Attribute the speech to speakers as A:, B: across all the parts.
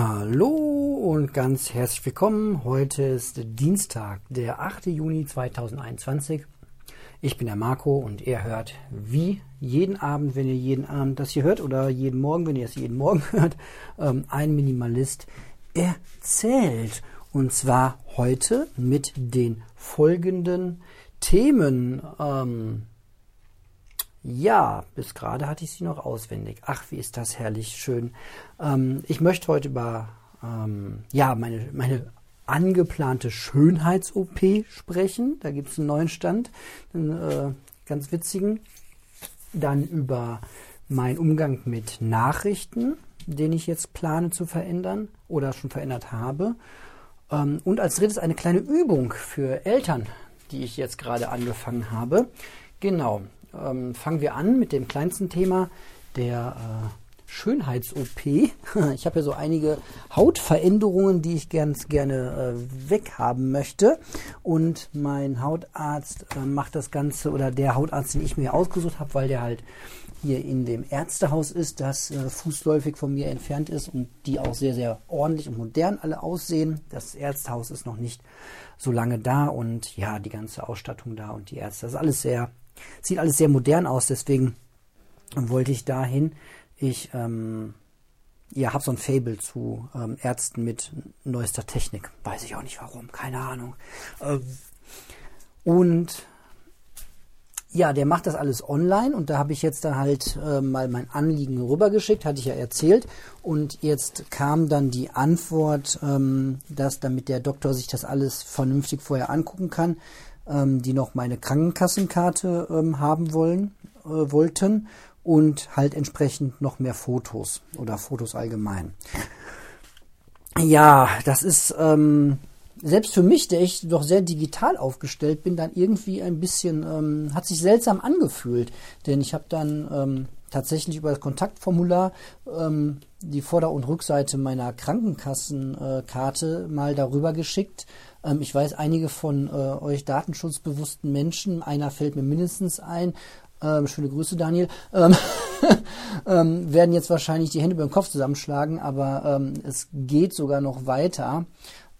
A: Hallo und ganz herzlich willkommen. Heute ist Dienstag, der 8. Juni 2021. Ich bin der Marco und ihr hört wie jeden Abend, wenn ihr jeden Abend das hier hört oder jeden Morgen, wenn ihr es jeden Morgen hört, ähm, ein Minimalist erzählt. Und zwar heute mit den folgenden Themen. Ähm, ja, bis gerade hatte ich sie noch auswendig. Ach, wie ist das herrlich schön. Ähm, ich möchte heute über ähm, ja, meine, meine angeplante Schönheits-OP sprechen. Da gibt es einen neuen Stand, einen äh, ganz witzigen. Dann über meinen Umgang mit Nachrichten, den ich jetzt plane zu verändern oder schon verändert habe. Ähm, und als drittes eine kleine Übung für Eltern, die ich jetzt gerade angefangen habe. Genau, ähm, fangen wir an mit dem kleinsten Thema der äh, Schönheits-OP. Ich habe ja so einige Hautveränderungen, die ich ganz gerne äh, weghaben möchte. Und mein Hautarzt äh, macht das Ganze, oder der Hautarzt, den ich mir ausgesucht habe, weil der halt hier in dem Ärztehaus ist, das äh, fußläufig von mir entfernt ist und die auch sehr, sehr ordentlich und modern alle aussehen. Das Ärztehaus ist noch nicht so lange da und ja, die ganze Ausstattung da und die Ärzte, das ist alles sehr, sieht alles sehr modern aus, deswegen wollte ich dahin. Ich ähm, ja, habe so ein Fable zu ähm, Ärzten mit neuester Technik. Weiß ich auch nicht warum, keine Ahnung. Ähm, und ja, der macht das alles online und da habe ich jetzt dann halt äh, mal mein Anliegen rübergeschickt, hatte ich ja erzählt. Und jetzt kam dann die Antwort, ähm, dass damit der Doktor sich das alles vernünftig vorher angucken kann, ähm, die noch meine Krankenkassenkarte ähm, haben wollen, äh, wollten und halt entsprechend noch mehr Fotos oder Fotos allgemein. Ja, das ist ähm, selbst für mich, der ich doch sehr digital aufgestellt bin, dann irgendwie ein bisschen, ähm, hat sich seltsam angefühlt. Denn ich habe dann ähm, tatsächlich über das Kontaktformular ähm, die Vorder- und Rückseite meiner Krankenkassenkarte äh, mal darüber geschickt. Ähm, ich weiß, einige von äh, euch datenschutzbewussten Menschen, einer fällt mir mindestens ein, ähm, schöne Grüße, Daniel, ähm, ähm, werden jetzt wahrscheinlich die Hände über den Kopf zusammenschlagen, aber ähm, es geht sogar noch weiter.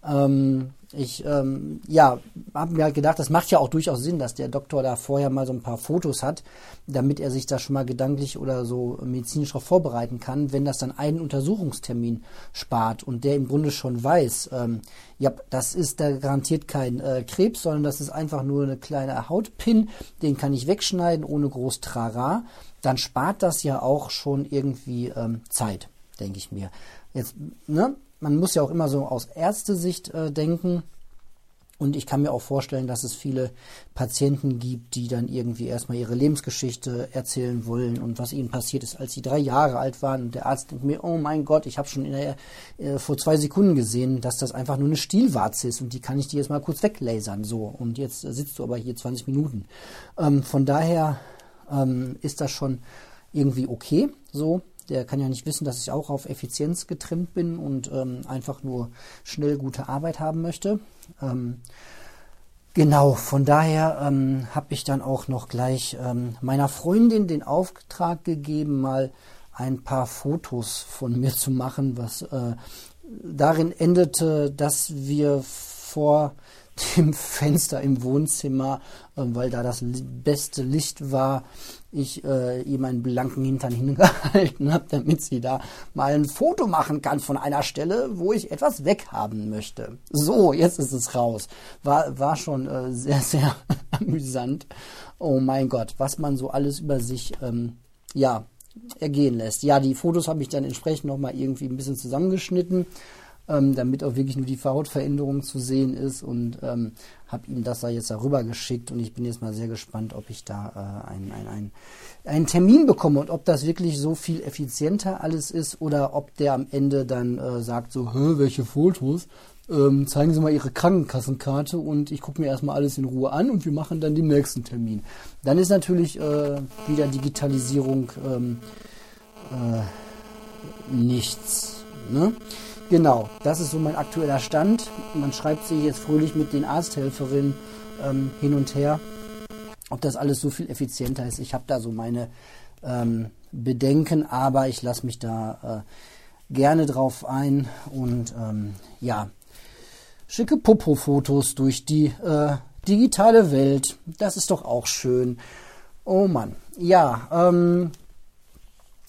A: Ähm, ich ähm, ja, habe mir halt gedacht, das macht ja auch durchaus Sinn, dass der Doktor da vorher mal so ein paar Fotos hat, damit er sich da schon mal gedanklich oder so medizinisch darauf vorbereiten kann, wenn das dann einen Untersuchungstermin spart und der im Grunde schon weiß, ähm, ja, das ist da garantiert kein äh, Krebs, sondern das ist einfach nur eine kleine Hautpin, den kann ich wegschneiden ohne groß Trara, dann spart das ja auch schon irgendwie ähm, Zeit, denke ich mir. Jetzt, ne, man muss ja auch immer so aus Ärztesicht äh, denken. Und ich kann mir auch vorstellen, dass es viele Patienten gibt, die dann irgendwie erstmal ihre Lebensgeschichte erzählen wollen und was ihnen passiert ist, als sie drei Jahre alt waren. Und der Arzt denkt mir, oh mein Gott, ich habe schon der, äh, vor zwei Sekunden gesehen, dass das einfach nur eine Stielwarze ist und die kann ich dir jetzt mal kurz weglasern. So, und jetzt sitzt du aber hier 20 Minuten. Ähm, von daher ähm, ist das schon irgendwie okay so der kann ja nicht wissen, dass ich auch auf Effizienz getrimmt bin und ähm, einfach nur schnell gute Arbeit haben möchte. Ähm, genau, von daher ähm, habe ich dann auch noch gleich ähm, meiner Freundin den Auftrag gegeben, mal ein paar Fotos von mir zu machen, was äh, darin endete, dass wir vor dem Fenster im Wohnzimmer, äh, weil da das beste Licht war, ich äh, ihm einen blanken Hintern hingehalten habe, damit sie da mal ein Foto machen kann von einer Stelle, wo ich etwas weghaben möchte. So, jetzt ist es raus. War, war schon äh, sehr, sehr amüsant. Oh mein Gott, was man so alles über sich, ähm, ja, ergehen lässt. Ja, die Fotos habe ich dann entsprechend nochmal irgendwie ein bisschen zusammengeschnitten ähm, damit auch wirklich nur die Hautveränderung zu sehen ist und ähm, habe ihm das da jetzt darüber geschickt und ich bin jetzt mal sehr gespannt, ob ich da äh, einen, einen, einen, einen Termin bekomme und ob das wirklich so viel effizienter alles ist oder ob der am Ende dann äh, sagt so, Hä, welche Fotos? Ähm, zeigen Sie mal Ihre Krankenkassenkarte und ich gucke mir erstmal alles in Ruhe an und wir machen dann den nächsten Termin. Dann ist natürlich äh, wieder Digitalisierung ähm, äh, nichts. Ne? Genau, das ist so mein aktueller Stand. Man schreibt sich jetzt fröhlich mit den Arzthelferinnen ähm, hin und her, ob das alles so viel effizienter ist. Ich habe da so meine ähm, Bedenken, aber ich lasse mich da gerne drauf ein und ähm, ja, schicke Popo-Fotos durch die äh, digitale Welt. Das ist doch auch schön. Oh Mann. Ja, ähm,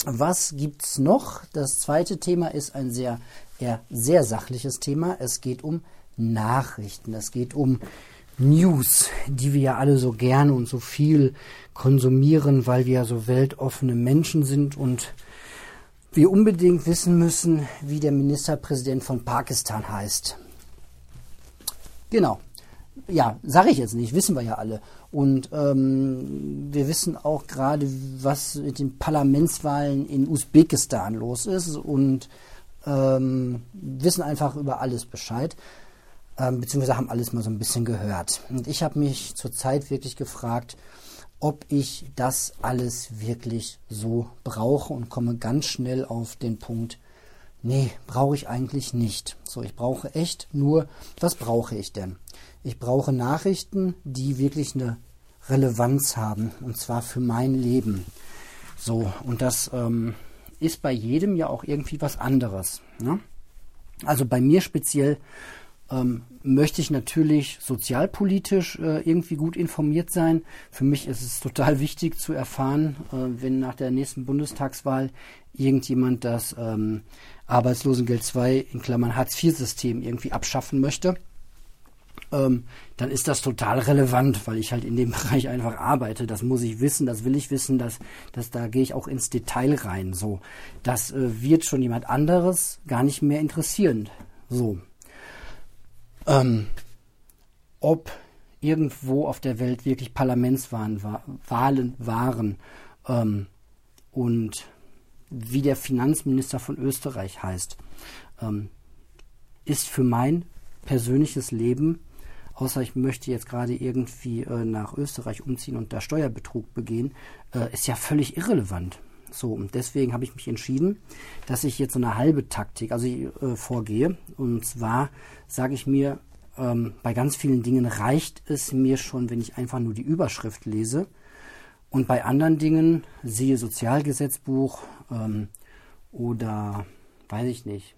A: was gibt's noch? Das zweite Thema ist ein sehr, eher sehr sachliches Thema. Es geht um Nachrichten. Es geht um News, die wir ja alle so gerne und so viel konsumieren, weil wir ja so weltoffene Menschen sind und wir unbedingt wissen müssen, wie der Ministerpräsident von Pakistan heißt. Genau. Ja, sage ich jetzt nicht, wissen wir ja alle. Und ähm, wir wissen auch gerade, was mit den Parlamentswahlen in Usbekistan los ist und ähm, wissen einfach über alles Bescheid, ähm, beziehungsweise haben alles mal so ein bisschen gehört. Und ich habe mich zurzeit wirklich gefragt, ob ich das alles wirklich so brauche und komme ganz schnell auf den Punkt, nee, brauche ich eigentlich nicht. So, ich brauche echt nur, was brauche ich denn? Ich brauche Nachrichten, die wirklich eine Relevanz haben, und zwar für mein Leben. So, und das ähm, ist bei jedem ja auch irgendwie was anderes. Ne? Also bei mir speziell ähm, möchte ich natürlich sozialpolitisch äh, irgendwie gut informiert sein. Für mich ist es total wichtig zu erfahren, äh, wenn nach der nächsten Bundestagswahl irgendjemand das ähm, Arbeitslosengeld 2 in Klammern Hartz-IV-System irgendwie abschaffen möchte. Ähm, dann ist das total relevant, weil ich halt in dem Bereich einfach arbeite. Das muss ich wissen, das will ich wissen, dass, dass da gehe ich auch ins Detail rein. So, das äh, wird schon jemand anderes gar nicht mehr interessieren. So, ähm, ob irgendwo auf der Welt wirklich Parlamentswahlen Wahlen waren ähm, und wie der Finanzminister von Österreich heißt, ähm, ist für mein persönliches Leben, außer ich möchte jetzt gerade irgendwie äh, nach Österreich umziehen und da Steuerbetrug begehen, äh, ist ja völlig irrelevant. So, und deswegen habe ich mich entschieden, dass ich jetzt so eine halbe Taktik also äh, vorgehe. Und zwar sage ich mir, ähm, bei ganz vielen Dingen reicht es mir schon, wenn ich einfach nur die Überschrift lese. Und bei anderen Dingen, siehe Sozialgesetzbuch ähm, oder weiß ich nicht,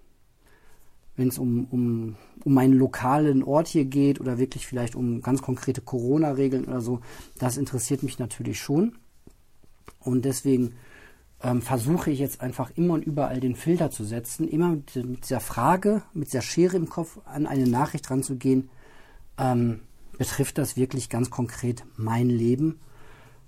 A: wenn es um, um, um einen lokalen Ort hier geht oder wirklich vielleicht um ganz konkrete Corona-Regeln oder so, das interessiert mich natürlich schon. Und deswegen ähm, versuche ich jetzt einfach immer und überall den Filter zu setzen, immer mit, mit dieser Frage, mit dieser Schere im Kopf an eine Nachricht ranzugehen, ähm, betrifft das wirklich ganz konkret mein Leben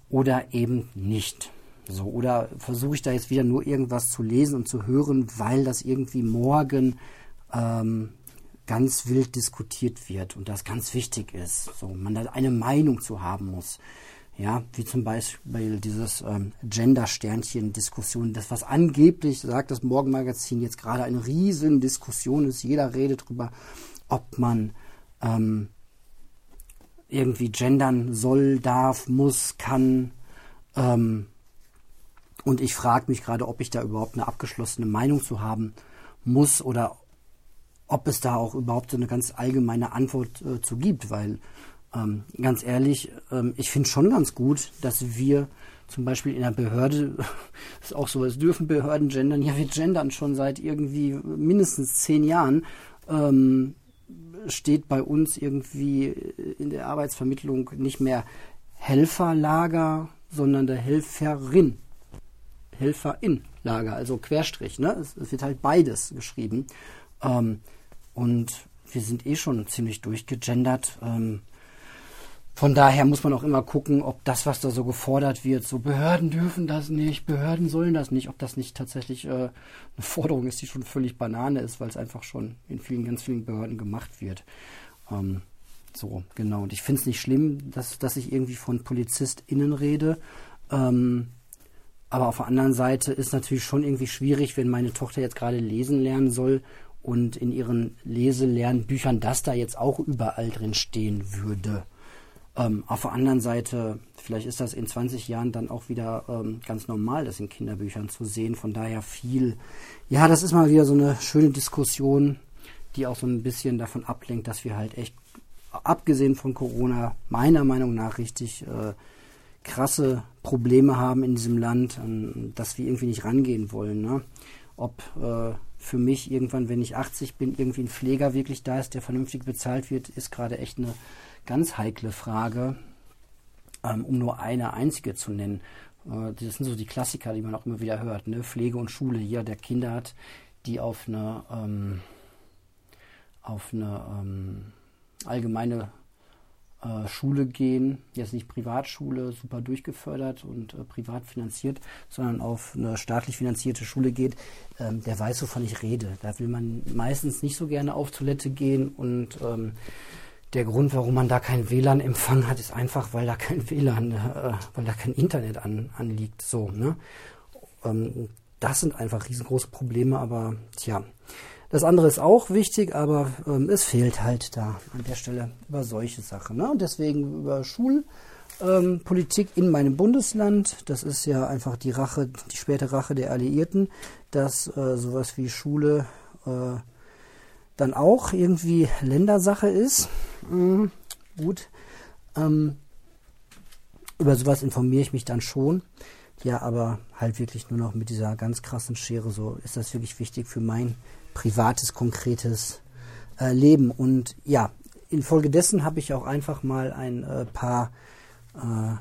A: oder eben nicht. So, oder versuche ich da jetzt wieder nur irgendwas zu lesen und zu hören, weil das irgendwie morgen ähm, ganz wild diskutiert wird und das ganz wichtig ist. So, man da eine Meinung zu haben muss. Ja, wie zum Beispiel dieses ähm, Gender-Sternchen-Diskussion, das was angeblich, sagt das Morgenmagazin, jetzt gerade eine riesen Diskussion ist. Jeder redet darüber, ob man ähm, irgendwie gendern soll, darf, muss, kann. Ähm, und ich frage mich gerade, ob ich da überhaupt eine abgeschlossene Meinung zu haben muss oder ob es da auch überhaupt so eine ganz allgemeine Antwort äh, zu gibt, weil ähm, ganz ehrlich, ähm, ich finde schon ganz gut, dass wir zum Beispiel in der Behörde, ist auch so, es dürfen Behörden gendern. Ja, wir gendern schon seit irgendwie mindestens zehn Jahren. Ähm, steht bei uns irgendwie in der Arbeitsvermittlung nicht mehr Helferlager, sondern der Helferin. Helferin-Lager, also Querstrich. Ne? Es, es, wird halt beides geschrieben. Ähm, und wir sind eh schon ziemlich durchgegendert. Ähm, von daher muss man auch immer gucken, ob das, was da so gefordert wird, so Behörden dürfen das nicht, Behörden sollen das nicht, ob das nicht tatsächlich äh, eine Forderung ist, die schon völlig Banane ist, weil es einfach schon in vielen, ganz vielen Behörden gemacht wird. Ähm, so, genau. Und ich finde es nicht schlimm, dass, dass ich irgendwie von PolizistInnen rede. Ähm, aber auf der anderen Seite ist natürlich schon irgendwie schwierig, wenn meine Tochter jetzt gerade lesen lernen soll und in ihren Leselernbüchern das da jetzt auch überall drin stehen würde. Ähm, auf der anderen Seite, vielleicht ist das in 20 Jahren dann auch wieder ähm, ganz normal, das in Kinderbüchern zu sehen. Von daher viel, ja, das ist mal wieder so eine schöne Diskussion, die auch so ein bisschen davon ablenkt, dass wir halt echt, abgesehen von Corona, meiner Meinung nach richtig äh, krasse Probleme haben in diesem Land, an dass wir irgendwie nicht rangehen wollen. Ne? Ob äh, für mich irgendwann, wenn ich 80 bin, irgendwie ein Pfleger wirklich da ist, der vernünftig bezahlt wird, ist gerade echt eine ganz heikle Frage, ähm, um nur eine einzige zu nennen. Äh, das sind so die Klassiker, die man auch immer wieder hört. Ne? Pflege und Schule. Jeder, der Kinder hat, die auf eine, ähm, auf eine ähm, allgemeine Schule gehen, jetzt nicht Privatschule, super durchgefördert und äh, privat finanziert, sondern auf eine staatlich finanzierte Schule geht, ähm, der weiß, wovon ich rede. Da will man meistens nicht so gerne auf Toilette gehen und ähm, der Grund, warum man da keinen WLAN-Empfang hat, ist einfach, weil da kein WLAN, äh, weil da kein Internet an, anliegt. So, ne? Ähm, das sind einfach riesengroße Probleme, aber tja, das andere ist auch wichtig, aber ähm, es fehlt halt da an der Stelle über solche Sachen. Ne? Und deswegen über Schulpolitik ähm, in meinem Bundesland. Das ist ja einfach die Rache, die späte Rache der Alliierten, dass äh, sowas wie Schule äh, dann auch irgendwie Ländersache ist. Mhm, gut. Ähm, über sowas informiere ich mich dann schon. Ja, aber halt wirklich nur noch mit dieser ganz krassen Schere. So ist das wirklich wichtig für mein privates, konkretes äh, Leben. Und ja, infolgedessen habe ich auch einfach mal ein äh, paar äh,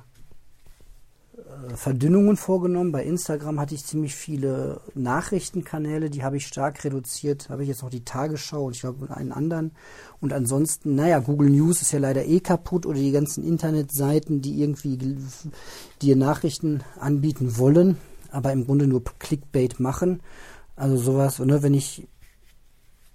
A: äh, Verdünnungen vorgenommen. Bei Instagram hatte ich ziemlich viele Nachrichtenkanäle, die habe ich stark reduziert. Habe ich jetzt noch die Tagesschau und ich glaube einen anderen. Und ansonsten, naja, Google News ist ja leider eh kaputt oder die ganzen Internetseiten, die irgendwie dir Nachrichten anbieten wollen, aber im Grunde nur Clickbait machen. Also sowas, ne, wenn ich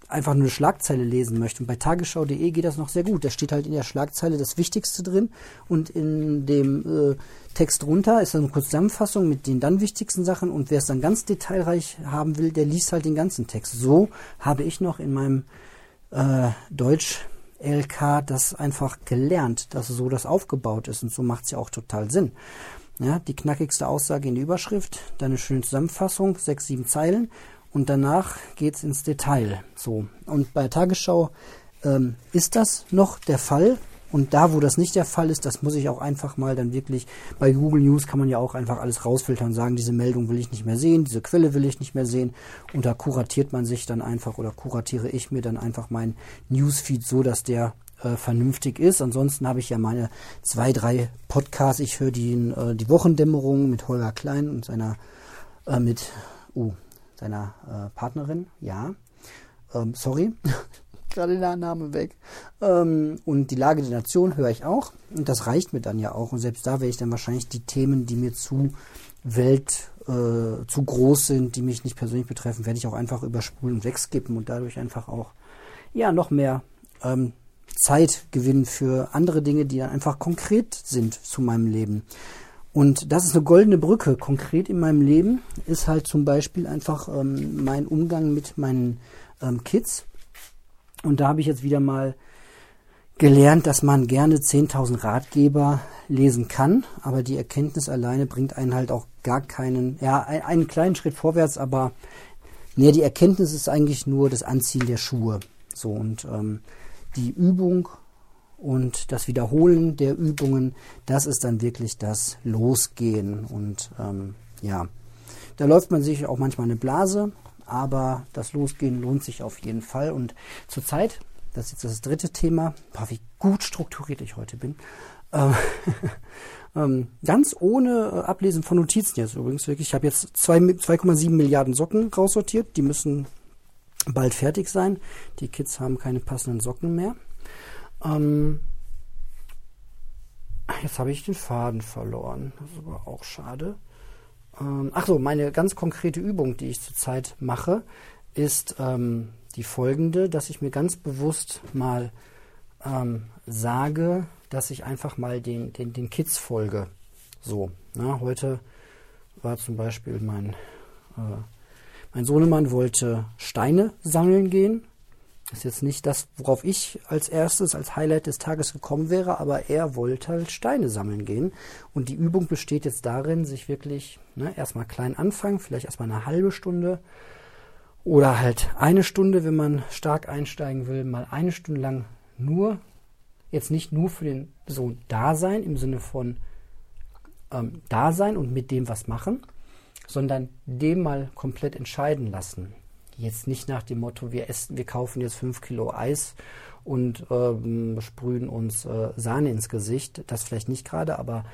A: einfach nur eine Schlagzeile lesen möchte. Und bei tagesschau.de geht das noch sehr gut. Da steht halt in der Schlagzeile das Wichtigste drin und in dem äh, Text runter ist dann eine kurze Zusammenfassung mit den dann wichtigsten Sachen und wer es dann ganz detailreich haben will, der liest halt den ganzen Text. So habe ich noch in meinem äh, Deutsch LK das einfach gelernt, dass so das aufgebaut ist und so macht es ja auch total Sinn. Ja, die knackigste Aussage in der Überschrift, dann eine schöne Zusammenfassung, sechs, sieben Zeilen und danach geht es ins Detail. So. Und bei Tagesschau ähm, ist das noch der Fall. Und da, wo das nicht der Fall ist, das muss ich auch einfach mal dann wirklich, bei Google News kann man ja auch einfach alles rausfiltern und sagen, diese Meldung will ich nicht mehr sehen, diese Quelle will ich nicht mehr sehen. Und da kuratiert man sich dann einfach oder kuratiere ich mir dann einfach meinen Newsfeed so, dass der äh, vernünftig ist. Ansonsten habe ich ja meine zwei, drei Podcasts. Ich höre die, äh, die Wochendämmerung mit Holger Klein und seiner, äh, mit, uh, seiner äh, Partnerin, ja. Ähm, sorry, gerade der Name weg. Ähm, und die Lage der Nation höre ich auch. Und das reicht mir dann ja auch. Und selbst da werde ich dann wahrscheinlich die Themen, die mir zu Welt äh, zu groß sind, die mich nicht persönlich betreffen, werde ich auch einfach überspulen und wegskippen und dadurch einfach auch ja noch mehr ähm, Zeit gewinnen für andere Dinge, die dann einfach konkret sind zu meinem Leben. Und das ist eine goldene Brücke. Konkret in meinem Leben ist halt zum Beispiel einfach ähm, mein Umgang mit meinen ähm, Kids. Und da habe ich jetzt wieder mal gelernt, dass man gerne 10.000 Ratgeber lesen kann, aber die Erkenntnis alleine bringt einen halt auch gar keinen, ja, einen kleinen Schritt vorwärts, aber nee, die Erkenntnis ist eigentlich nur das Anziehen der Schuhe. So und ähm, die Übung und das Wiederholen der Übungen, das ist dann wirklich das Losgehen. Und ähm, ja, da läuft man sich auch manchmal eine Blase, aber das Losgehen lohnt sich auf jeden Fall. Und zurzeit, das ist jetzt das dritte Thema, boah, wie gut strukturiert ich heute bin, äh, ähm, ganz ohne äh, Ablesen von Notizen jetzt übrigens wirklich. Ich habe jetzt 2,7 Milliarden Socken raussortiert, die müssen bald fertig sein. Die Kids haben keine passenden Socken mehr. Ähm, jetzt habe ich den Faden verloren. Das ist aber auch schade. Ähm, ach so, meine ganz konkrete Übung, die ich zurzeit mache, ist ähm, die folgende, dass ich mir ganz bewusst mal ähm, sage, dass ich einfach mal den, den, den Kids folge. So, na, heute war zum Beispiel mein, äh, mein Sohnemann wollte Steine sammeln gehen ist jetzt nicht das, worauf ich als erstes, als Highlight des Tages gekommen wäre, aber er wollte halt Steine sammeln gehen. Und die Übung besteht jetzt darin, sich wirklich ne, erstmal klein anfangen, vielleicht erstmal eine halbe Stunde oder halt eine Stunde, wenn man stark einsteigen will, mal eine Stunde lang nur, jetzt nicht nur für den Sohn da sein, im Sinne von ähm, da sein und mit dem was machen, sondern dem mal komplett entscheiden lassen Jetzt nicht nach dem Motto, wir essen, wir kaufen jetzt fünf Kilo Eis und ähm, sprühen uns äh, Sahne ins Gesicht. Das vielleicht nicht gerade, aber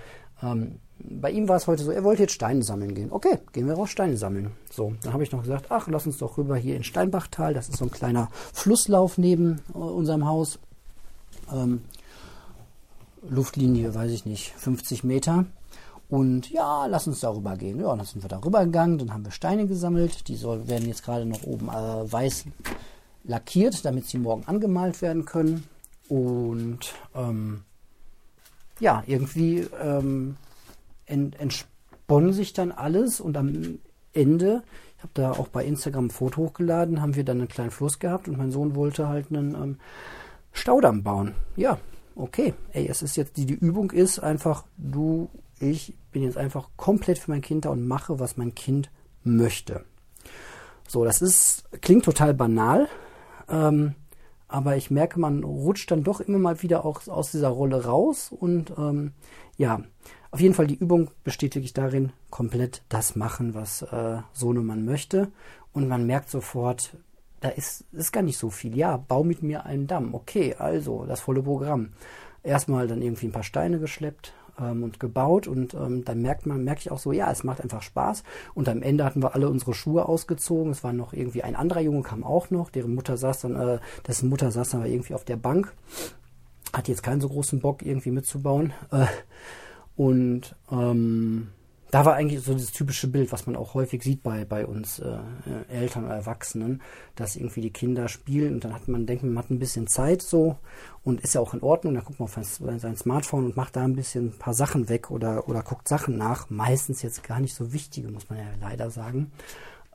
A: ähm, bei ihm war es heute so, er wollte jetzt Steine sammeln gehen. Okay, gehen wir raus Steine sammeln. So, dann habe ich noch gesagt, ach, lass uns doch rüber hier in Steinbachtal. Das ist so ein kleiner Flusslauf neben äh, unserem Haus. Ähm, Luftlinie, weiß ich nicht, 50 Meter. Und ja, lass uns darüber gehen. Ja, dann sind wir darüber gegangen, dann haben wir Steine gesammelt. Die soll, werden jetzt gerade noch oben äh, weiß lackiert, damit sie morgen angemalt werden können. Und ähm, ja, irgendwie ähm, ent, entsponnen sich dann alles und am Ende, ich habe da auch bei Instagram ein Foto hochgeladen, haben wir dann einen kleinen Fluss gehabt und mein Sohn wollte halt einen ähm, Staudamm bauen. Ja, okay. Ey, es ist jetzt, die, die Übung ist einfach, du, ich bin jetzt einfach komplett für mein Kind da und mache, was mein Kind möchte. So, das ist, klingt total banal, ähm, aber ich merke, man rutscht dann doch immer mal wieder auch aus dieser Rolle raus und ähm, ja, auf jeden Fall die Übung besteht wirklich darin, komplett das machen, was äh, Sohnemann möchte und man merkt sofort, da ist, ist gar nicht so viel. Ja, bau mit mir einen Damm. Okay, also das volle Programm. Erstmal dann irgendwie ein paar Steine geschleppt ähm, und gebaut und ähm, dann merkt man, merke ich auch so, ja, es macht einfach Spaß. Und am Ende hatten wir alle unsere Schuhe ausgezogen. Es war noch irgendwie ein anderer Junge kam auch noch, deren Mutter saß dann, äh, dessen Mutter saß dann irgendwie auf der Bank. Hat jetzt keinen so großen Bock irgendwie mitzubauen. Äh, und ähm, da war eigentlich so das typische Bild, was man auch häufig sieht bei, bei uns äh, Eltern oder Erwachsenen, dass irgendwie die Kinder spielen und dann hat man, denkt man, man hat ein bisschen Zeit so und ist ja auch in Ordnung, dann guckt man auf sein Smartphone und macht da ein bisschen ein paar Sachen weg oder, oder guckt Sachen nach. Meistens jetzt gar nicht so wichtige, muss man ja leider sagen.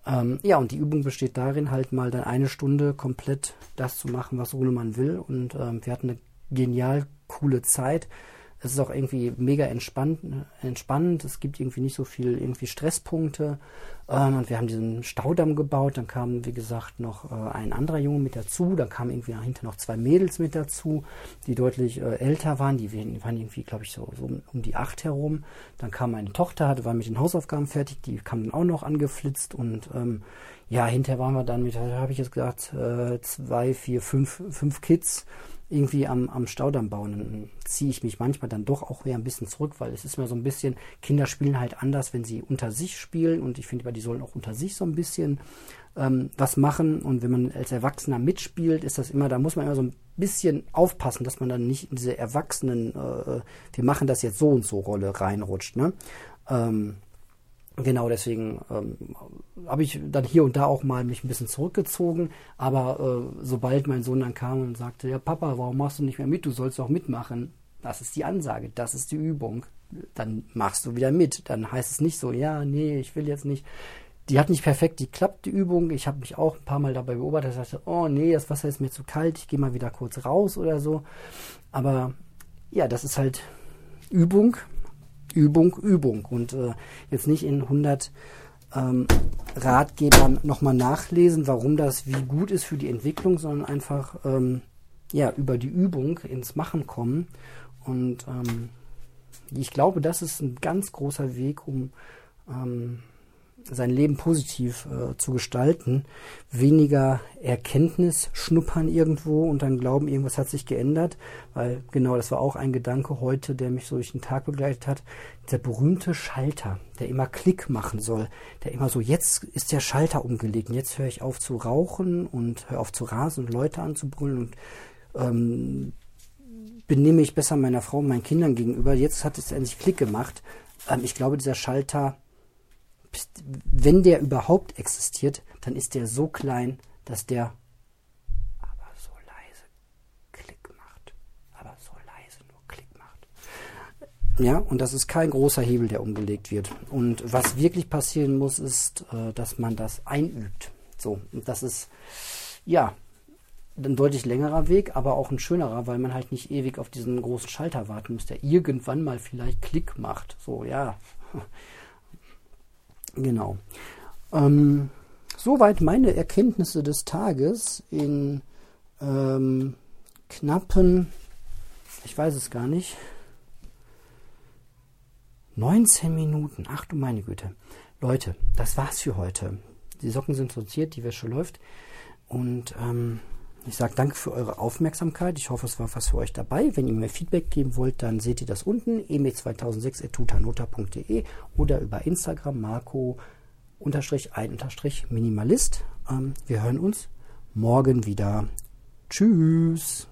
A: Ähm, ja, und die Übung besteht darin, halt mal dann eine Stunde komplett das zu machen, was Runemann will. Und ähm, wir hatten eine genial coole Zeit. Es ist auch irgendwie mega entspannt, entspannend. Es gibt irgendwie nicht so viel irgendwie Stresspunkte. Ähm, und wir haben diesen Staudamm gebaut. Dann kam, wie gesagt, noch äh, ein anderer Junge mit dazu. Dann kamen irgendwie dahinter noch zwei Mädels mit dazu, die deutlich äh, älter waren. Die waren irgendwie, glaube ich, so, so um, um, die acht herum. Dann kam meine Tochter, hatte, war mit den Hausaufgaben fertig. Die kam dann auch noch angeflitzt. Und ähm, ja, hinterher waren wir dann mit, habe ich jetzt gesagt, äh, zwei, vier, fünf, fünf Kids irgendwie am, am Staudamm bauen. Dann ziehe ich mich manchmal dann doch auch wieder ein bisschen zurück, weil es ist mir so ein bisschen, Kinder spielen halt anders, wenn sie unter sich spielen und ich finde, die sollen auch unter sich so ein bisschen ähm, was machen und wenn man als Erwachsener mitspielt, ist das immer, da muss man immer so ein bisschen aufpassen, dass man dann nicht in diese Erwachsenen, äh, wir machen das jetzt so und so Rolle reinrutscht. Ne? Ähm, Genau, deswegen ähm, habe ich dann hier und da auch mal mich ein bisschen zurückgezogen. Aber äh, sobald mein Sohn dann kam und sagte, ja Papa, warum machst du nicht mehr mit? Du sollst auch mitmachen. Das ist die Ansage, das ist die Übung. Dann machst du wieder mit. Dann heißt es nicht so, ja, nee, ich will jetzt nicht. Die hat nicht perfekt geklappt, die Übung. Ich habe mich auch ein paar Mal dabei beobachtet, dass ich dachte, oh nee, das Wasser ist mir zu kalt, ich gehe mal wieder kurz raus oder so. Aber ja, das ist halt Übung Übung, Übung und äh, jetzt nicht in 100 ähm, Ratgebern nochmal nachlesen, warum das wie gut ist für die Entwicklung, sondern einfach ähm, ja über die Übung ins Machen kommen. Und ähm, ich glaube, das ist ein ganz großer Weg, um ähm, sein Leben positiv äh, zu gestalten, weniger Erkenntnis schnuppern irgendwo und dann glauben, irgendwas hat sich geändert, weil genau das war auch ein Gedanke heute, der mich so durch den Tag begleitet hat, der berühmte Schalter, der immer Klick machen soll, der immer so, jetzt ist der Schalter umgelegt jetzt höre ich auf zu rauchen und höre auf zu rasen und Leute anzubrüllen und ähm, benehme ich besser meiner Frau und meinen Kindern gegenüber. Jetzt hat es endlich Klick gemacht. Ähm, ich glaube, dieser Schalter wenn der überhaupt existiert, dann ist der so klein, dass der aber so leise Klick macht. Aber so leise nur Klick macht. Ja, und das ist kein großer Hebel, der umgelegt wird. Und was wirklich passieren muss, ist, äh, dass man das einübt. So, und das ist, ja, ein deutlich längerer Weg, aber auch ein schönerer, weil man halt nicht ewig auf diesen großen Schalter warten muss, der irgendwann mal vielleicht Klick macht. So, ja. Genau. Ähm, soweit meine Erkenntnisse des Tages in ähm, knappen, ich weiß es gar nicht, 19 Minuten. Ach du meine Güte. Leute, das war's für heute. Die Socken sind sortiert, die Wäsche läuft. Und ähm, ich sage danke für eure Aufmerksamkeit. Ich hoffe, es war was für euch dabei. Wenn ihr mir Feedback geben wollt, dann seht ihr das unten, eme2006.tutanota.de oder über Instagram marco ein Minimalist. Ähm, wir hören uns morgen wieder. Tschüss.